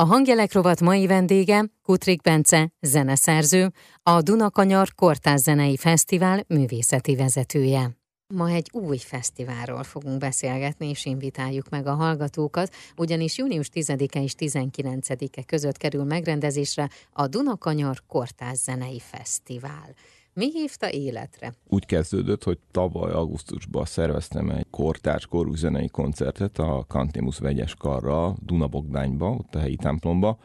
A hangjelek rovat mai vendége Kutrik Bence, zeneszerző, a Dunakanyar Kortárs Zenei Fesztivál művészeti vezetője. Ma egy új fesztiválról fogunk beszélgetni, és invitáljuk meg a hallgatókat, ugyanis június 10-e és 19-e között kerül megrendezésre a Dunakanyar Kortárs Zenei Fesztivál. Mi hívta életre? Úgy kezdődött, hogy tavaly augusztusban szerveztem egy kortárs korú zenei koncertet a Kantémus vegyes karra Dunabogdányba, ott a helyi templomba.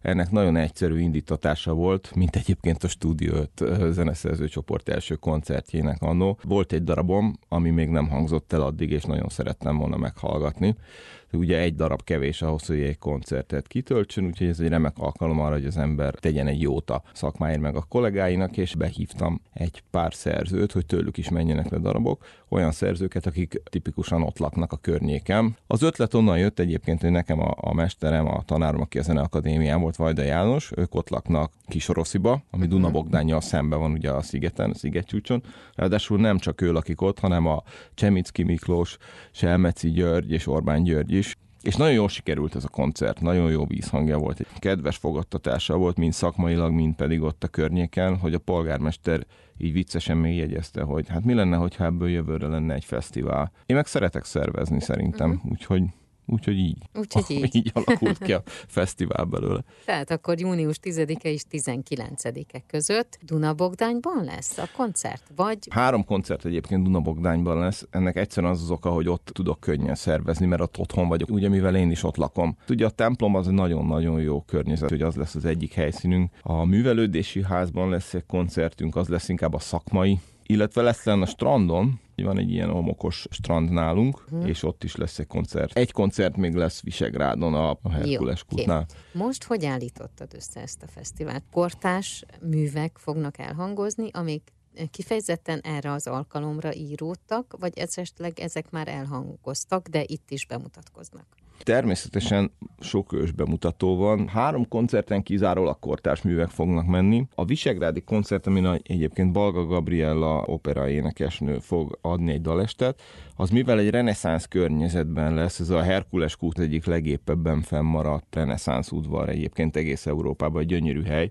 Ennek nagyon egyszerű indítatása volt, mint egyébként a Studio 5 zeneszerző csoport első koncertjének annó. Volt egy darabom, ami még nem hangzott el addig, és nagyon szerettem volna meghallgatni ugye egy darab kevés ahhoz, hogy egy koncertet kitöltsön, úgyhogy ez egy remek alkalom arra, hogy az ember tegyen egy jót a szakmáért meg a kollégáinak, és behívtam egy pár szerzőt, hogy tőlük is menjenek le darabok, olyan szerzőket, akik tipikusan ott laknak a környéken. Az ötlet onnan jött egyébként, hogy nekem a, a mesterem, a tanárom, aki a Zeneakadémián volt, Vajda János, ők ott laknak Kisorosziba, ami Duna mhm. Bogdánnyal szembe van ugye a szigeten, a szigetcsúcson. Ráadásul nem csak ő lakik ott, hanem a Csemicki Miklós, Selmeci György és Orbán György és nagyon jól sikerült ez a koncert, nagyon jó vízhangja volt, egy kedves fogadtatása volt, mind szakmailag, mind pedig ott a környéken, hogy a polgármester így viccesen még jegyezte, hogy hát mi lenne, hogyha ebből jövőre lenne egy fesztivál. Én meg szeretek szervezni szerintem, uh-huh. úgyhogy Úgyhogy így. Úgyhogy így. így alakult ki a fesztivál belőle. Tehát akkor június 10-e és 19-e között Dunabogdányban lesz a koncert? Vagy... Három koncert egyébként Dunabogdányban lesz. Ennek egyszerűen az az oka, hogy ott tudok könnyen szervezni, mert ott otthon vagyok, ugye mivel én is ott lakom. Ugye a templom az egy nagyon-nagyon jó környezet, hogy az lesz az egyik helyszínünk. A művelődési házban lesz egy koncertünk, az lesz inkább a szakmai illetve lesz lenne a strandon, van egy ilyen homokos strand nálunk, hmm. és ott is lesz egy koncert. Egy koncert még lesz Visegrádon a, a Herkules kútnál. Most hogy állítottad össze ezt a fesztivált? Kortás művek fognak elhangozni, amik kifejezetten erre az alkalomra íródtak, vagy esetleg ezek már elhangoztak, de itt is bemutatkoznak? Természetesen sok ős bemutató van. Három koncerten kizárólag kortárs művek fognak menni. A Visegrádi koncert, amin egyébként Balga Gabriella opera énekesnő fog adni egy dalestet, az mivel egy reneszánsz környezetben lesz, ez a Herkules kút egyik legépebben fennmaradt reneszánsz udvar egyébként egész Európában, egy gyönyörű hely,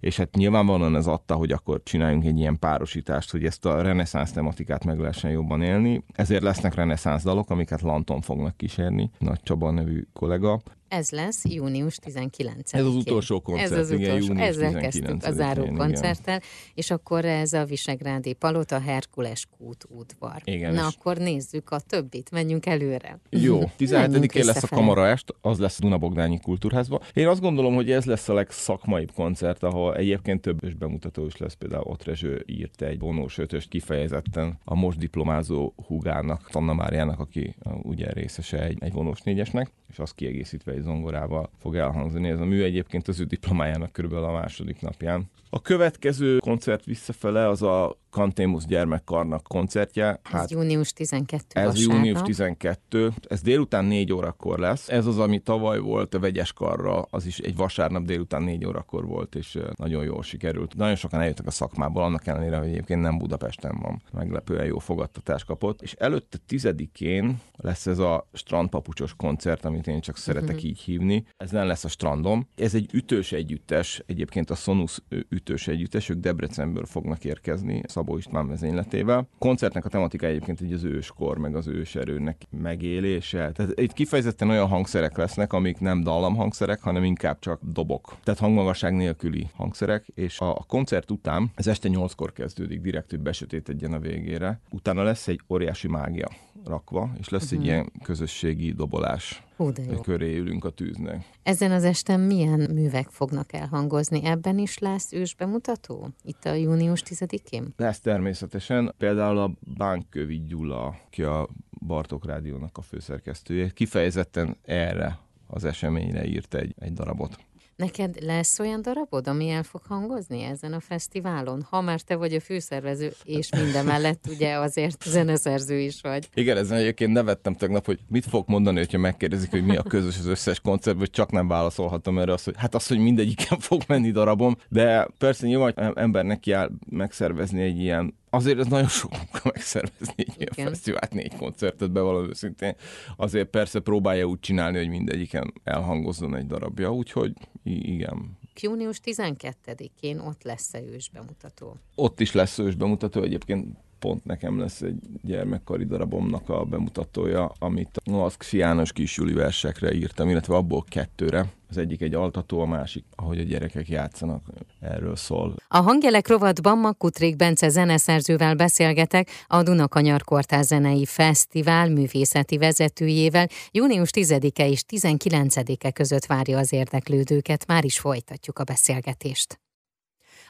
és hát nyilvánvalóan ez adta, hogy akkor csináljunk egy ilyen párosítást, hogy ezt a reneszánsz tematikát meg lehessen jobban élni. Ezért lesznek reneszánsz dalok, amiket Lanton fognak kísérni, Nagy Csaba nevű kollega. Ez lesz június 19 Ez az utolsó koncert, ez az igen, utolsó. június Ezzel kezdtük a záró koncerttel, és akkor ez a Visegrádi Palota Herkules kút udvar. Igen, Na akkor nézzük a többit, menjünk előre. Jó, 17-én lesz a kamaraest, az lesz a Dunabogdányi Kultúrházban. Én azt gondolom, hogy ez lesz a legszakmaibb koncert, ahol egyébként több is bemutató is lesz, például Otrezső írt egy vonós ötöst kifejezetten a most diplomázó húgának, Tanna Máriának, aki ugye részese egy, egy vonós négyesnek, és azt kiegészítve egy zongorával fog elhangzani. Ez a mű egyébként az ő diplomájának körülbelül a második napján. A következő koncert visszafele az a Kantémus gyermekkarnak koncertje. Hát, ez június 12. Ez vasárnap. június 12. Ez délután 4 órakor lesz. Ez az, ami tavaly volt a vegyes karra, az is egy vasárnap délután 4 órakor volt, és nagyon jól sikerült. Nagyon sokan eljöttek a szakmából, annak ellenére, hogy egyébként nem Budapesten van. Meglepően jó fogadtatást kapott. És előtte tizedikén lesz ez a strandpapucsos koncert, amit én csak szeretek uh-huh. így hívni. Ez nem lesz a strandom. Ez egy ütős együttes, egyébként a Sonus ütős együttes, ők Debrecenből fognak érkezni, Szabó István vezényletével. A koncertnek a tematika egyébként így az őskor, meg az őserőnek megélése. Tehát itt kifejezetten olyan hangszerek lesznek, amik nem dallam hangszerek, hanem inkább csak dobok. Tehát hangmagasság nélküli hangszerek, és a, a koncert után, ez este 8-kor kezdődik, direkt, hogy besötétedjen a végére. Utána lesz egy óriási mágia rakva, és lesz uh-huh. egy mhm. ilyen közösségi dobolás. Hú, de jó. Köré ülünk a tűznek. Ezen az esten milyen művek fognak elhangozni? Ebben is lesz ős bemutató? Itt a június 10-én? Lesz természetesen. Például a Bánkövi Gyula, aki a Bartok Rádiónak a főszerkesztője, kifejezetten erre az eseményre írt egy, egy darabot. Neked lesz olyan darabod, ami el fog hangozni ezen a fesztiválon? Ha már te vagy a főszervező, és minden mellett ugye azért zeneszerző is vagy. Igen, ezen egyébként nevettem tegnap, hogy mit fog mondani, hogyha megkérdezik, hogy mi a közös az összes koncert, vagy csak nem válaszolhatom erre azt, hogy hát az, hogy mindegyiken fog menni darabom, de persze nyilván embernek kell megszervezni egy ilyen azért ez nagyon sok munka megszervezni egy ilyen fesztivált, négy koncertet bevallom őszintén. Azért persze próbálja úgy csinálni, hogy mindegyiken elhangozzon egy darabja, úgyhogy igen. Június 12-én ott lesz-e ős bemutató? Ott is lesz ős bemutató, egyébként pont nekem lesz egy gyermekkari darabomnak a bemutatója, amit a Noaszk János kisüli versekre írtam, illetve abból kettőre. Az egyik egy altató, a másik, ahogy a gyerekek játszanak, erről szól. A Hangelek rovatban Makutrék Bence zeneszerzővel beszélgetek a Dunakanyar Kortáz Zenei Fesztivál művészeti vezetőjével. Június 10-e és 19-e között várja az érdeklődőket, már is folytatjuk a beszélgetést.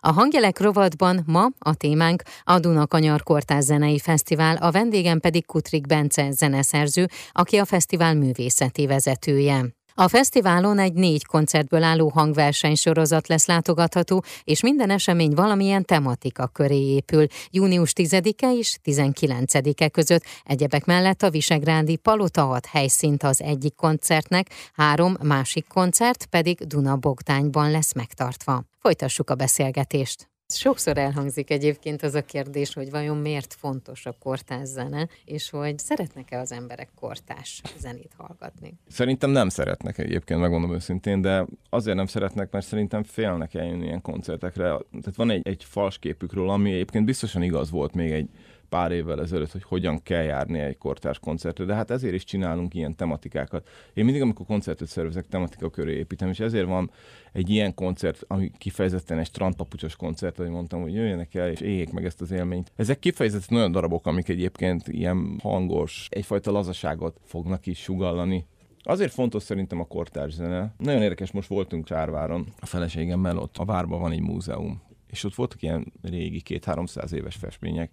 A Hangelek rovatban ma a témánk a Dunakanyar Kortáz Zenei Fesztivál, a vendégem pedig Kutrik Bence zeneszerző, aki a fesztivál művészeti vezetője. A fesztiválon egy négy koncertből álló hangversenysorozat lesz látogatható, és minden esemény valamilyen tematika köré épül. Június 10-e és 19-e között egyebek mellett a Visegrádi Palota ad helyszínt az egyik koncertnek, három másik koncert pedig Duna Bogdányban lesz megtartva. Folytassuk a beszélgetést. Sokszor elhangzik egyébként az a kérdés, hogy vajon miért fontos a kortás zene, és hogy szeretnek-e az emberek kortás zenét hallgatni? Szerintem nem szeretnek egyébként, megmondom őszintén, de azért nem szeretnek, mert szerintem félnek eljönni ilyen koncertekre. Tehát van egy, egy fals képükről, ami egyébként biztosan igaz volt még egy pár évvel ezelőtt, hogy hogyan kell járni egy kortárs koncertre, de hát ezért is csinálunk ilyen tematikákat. Én mindig, amikor koncertet szervezek, tematika köré építem, és ezért van egy ilyen koncert, ami kifejezetten egy strandpapucsos koncert, ahogy mondtam, hogy jöjjenek el és éljék meg ezt az élményt. Ezek kifejezetten olyan darabok, amik egyébként ilyen hangos, egyfajta lazaságot fognak is sugallani. Azért fontos szerintem a kortárs zene. Nagyon érdekes, most voltunk Csárváron, a feleségemmel ott a várban van egy múzeum, és ott voltak ilyen régi, két-háromszáz éves festmények,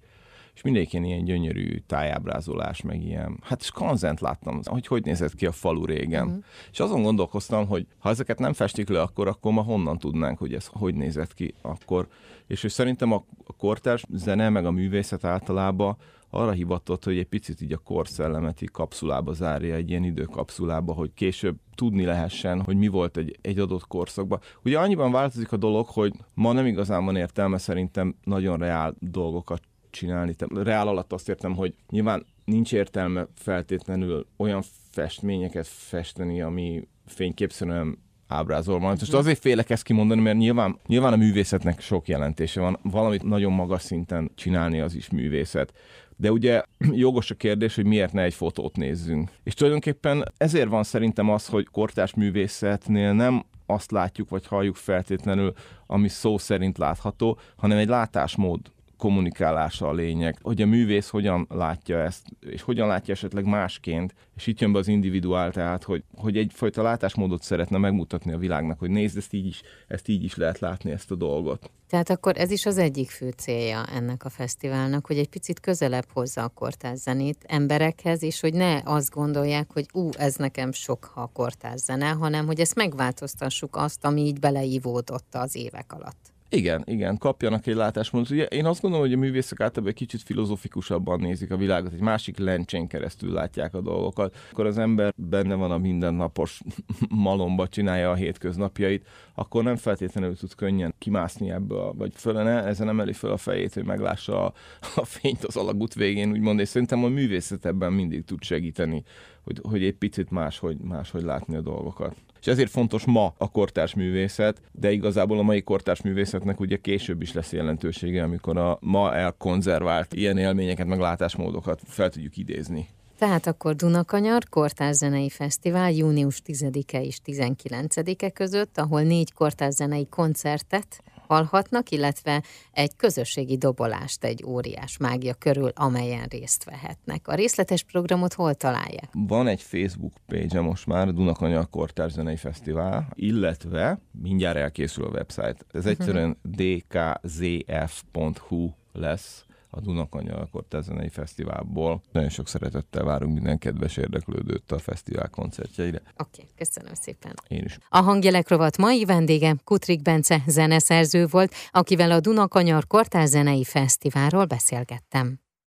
és mindegyik ilyen gyönyörű tájábrázolás, meg ilyen, hát skanzent láttam, hogy hogy nézett ki a falu régen. Uh-huh. És azon gondolkoztam, hogy ha ezeket nem festik le, akkor, akkor ma honnan tudnánk, hogy ez hogy nézett ki akkor. És hogy szerintem a, a kortárs zene, meg a művészet általában arra hivatott, hogy egy picit így a korszellemet így kapszulába zárja, egy ilyen időkapszulába, hogy később tudni lehessen, hogy mi volt egy, egy adott korszakban. Ugye annyiban változik a dolog, hogy ma nem igazán van értelme szerintem nagyon reál dolgokat csinálni. Reál alatt azt értem, hogy nyilván nincs értelme feltétlenül olyan festményeket festeni, ami fényképszerűen ábrázol van. Most azért félek ezt kimondani, mert nyilván, nyilván a művészetnek sok jelentése van. Valamit nagyon magas szinten csinálni az is művészet. De ugye jogos a kérdés, hogy miért ne egy fotót nézzünk. És tulajdonképpen ezért van szerintem az, hogy kortás művészetnél nem azt látjuk vagy halljuk feltétlenül, ami szó szerint látható, hanem egy látásmód kommunikálása a lényeg, hogy a művész hogyan látja ezt, és hogyan látja esetleg másként, és itt jön be az individuál, tehát hogy, hogy egyfajta látásmódot szeretne megmutatni a világnak, hogy nézd, ezt így is, ezt így is lehet látni, ezt a dolgot. Tehát akkor ez is az egyik fő célja ennek a fesztiválnak, hogy egy picit közelebb hozza a kortárs zenét emberekhez, és hogy ne azt gondolják, hogy ú, ez nekem sok, ha a kortárs zene, hanem hogy ezt megváltoztassuk azt, ami így beleívódott az évek alatt. Igen, igen, kapjanak egy látásmódot. Ugye én azt gondolom, hogy a művészek általában egy kicsit filozofikusabban nézik a világot, egy másik lencsén keresztül látják a dolgokat. Akkor az ember benne van a mindennapos malomba, csinálja a hétköznapjait, akkor nem feltétlenül tud könnyen kimászni ebből, vagy fölene, ezen emeli fel a fejét, hogy meglássa a, a fényt az alagút végén, úgymond, és szerintem a művészet ebben mindig tud segíteni, hogy, hogy egy picit máshogy, máshogy látni a dolgokat és ezért fontos ma a kortárs művészet, de igazából a mai kortárs művészetnek ugye később is lesz jelentősége, amikor a ma elkonzervált ilyen élményeket, meg látásmódokat fel tudjuk idézni. Tehát akkor Dunakanyar Kortárs Zenei Fesztivál június 10-e és 19-e között, ahol négy kortárs zenei koncertet hallhatnak, illetve egy közösségi dobolást egy óriás mágia körül, amelyen részt vehetnek. A részletes programot hol találják? Van egy Facebook page most már, Dunakanyar Kortárs Zenei Fesztivál, illetve mindjárt elkészül a website. Ez egyszerűen dkzf.hu lesz a Dunakanya Kortázenei Fesztiválból. Nagyon sok szeretettel várunk minden kedves érdeklődőt a fesztivál koncertjeire. Oké, okay, köszönöm szépen. Én is. A hangjelek rovat mai vendége Kutrik Bence zeneszerző volt, akivel a Dunakanyar Kortázenei Fesztiválról beszélgettem.